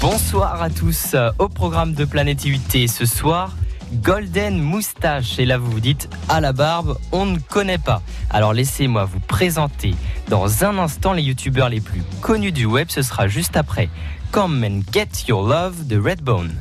Bonsoir à tous. Au programme de Planète UT ce soir, Golden Moustache. Et là, vous vous dites, à la barbe, on ne connaît pas. Alors laissez-moi vous présenter dans un instant les youtubeurs les plus connus du web. Ce sera juste après. Come and Get Your Love de Redbone.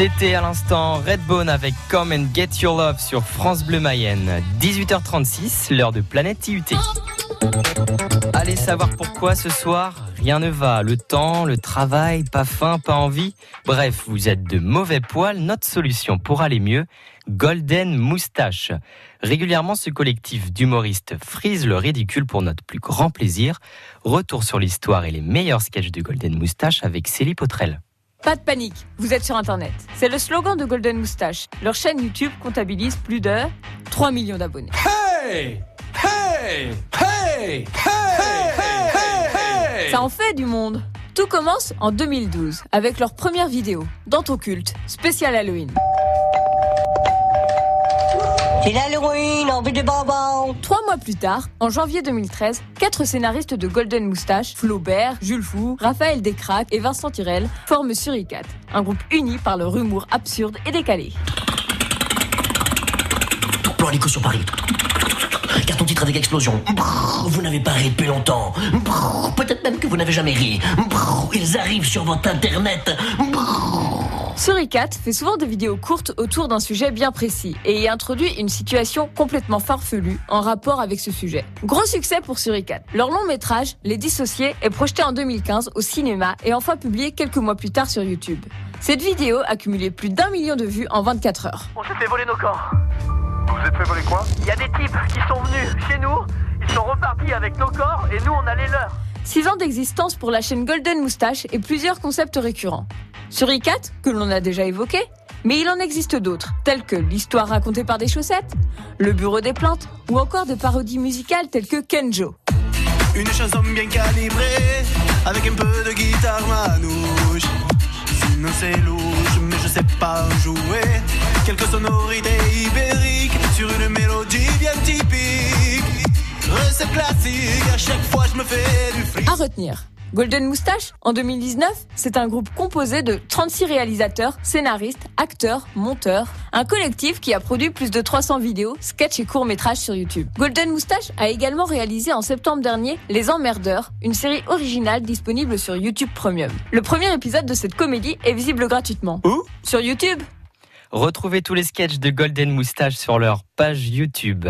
C'était à l'instant Redbone avec Come and Get Your Love sur France Bleu Mayenne. 18h36, l'heure de Planète IUT. Allez savoir pourquoi ce soir, rien ne va. Le temps, le travail, pas faim, pas envie. Bref, vous êtes de mauvais poils. Notre solution pour aller mieux, Golden Moustache. Régulièrement, ce collectif d'humoristes frise le ridicule pour notre plus grand plaisir. Retour sur l'histoire et les meilleurs sketchs de Golden Moustache avec Célie Potrel. Pas de panique, vous êtes sur Internet. C'est le slogan de Golden Moustache. Leur chaîne YouTube comptabilise plus de 3 millions d'abonnés. Hey Hey Hey Hey Hey Ça en fait du monde. Tout commence en 2012 avec leur première vidéo, dans ton culte, spécial Halloween. C'est l'Halloween, envie de bonbons. Trois mois plus tard, en janvier 2013, quatre scénaristes de Golden Moustache, Flaubert, Jules Fou, Raphaël Descraques et Vincent Tirel, forment Suricat, un groupe uni par leur humour absurde et décalé. Plan Nico sur Paris. Carton titre avec explosion. Brrr, Vous n'avez pas ri depuis longtemps. Peut-être même que vous n'avez jamais ri. Brrr, Ils arrivent sur votre internet. Brrr, Suricat fait souvent des vidéos courtes autour d'un sujet bien précis et y introduit une situation complètement farfelue en rapport avec ce sujet. Gros succès pour Suricat. Leur long métrage, Les Dissociés, est projeté en 2015 au cinéma et enfin publié quelques mois plus tard sur YouTube. Cette vidéo a cumulé plus d'un million de vues en 24 heures. On s'est fait voler nos corps. Vous êtes fait voler quoi? Il y a des types qui sont venus chez nous, ils sont repartis avec nos corps et nous on a les leurs. 6 ans d'existence pour la chaîne Golden Moustache et plusieurs concepts récurrents. Suricat, que l'on a déjà évoqué, mais il en existe d'autres, tels que l'histoire racontée par des chaussettes, le bureau des plantes, ou encore des parodies musicales telles que Kenjo. Une chanson bien calibrée, avec un peu de guitare manouche. Sinon c'est louche, mais je sais pas jouer. Quelques sonorités ibériques sur une mélodie bien typique. Recette classique, à chaque fois je me fais du fric. À retenir. Golden Moustache, en 2019, c'est un groupe composé de 36 réalisateurs, scénaristes, acteurs, monteurs, un collectif qui a produit plus de 300 vidéos, sketchs et courts-métrages sur YouTube. Golden Moustache a également réalisé en septembre dernier Les Emmerdeurs, une série originale disponible sur YouTube Premium. Le premier épisode de cette comédie est visible gratuitement. Où? Sur YouTube Retrouvez tous les sketchs de Golden Moustache sur leur page YouTube.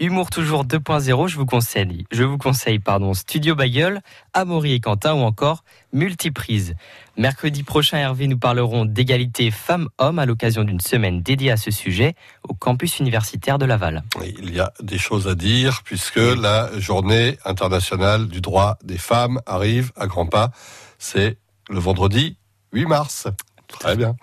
Humour toujours 2.0, je vous conseille, je vous conseille, pardon, Studio Bagel, Amaury et Quentin ou encore Multiprise. Mercredi prochain, Hervé, nous parlerons d'égalité femmes-hommes à l'occasion d'une semaine dédiée à ce sujet au campus universitaire de Laval. Oui, il y a des choses à dire puisque la journée internationale du droit des femmes arrive à grands pas. C'est le vendredi 8 mars. Très bien.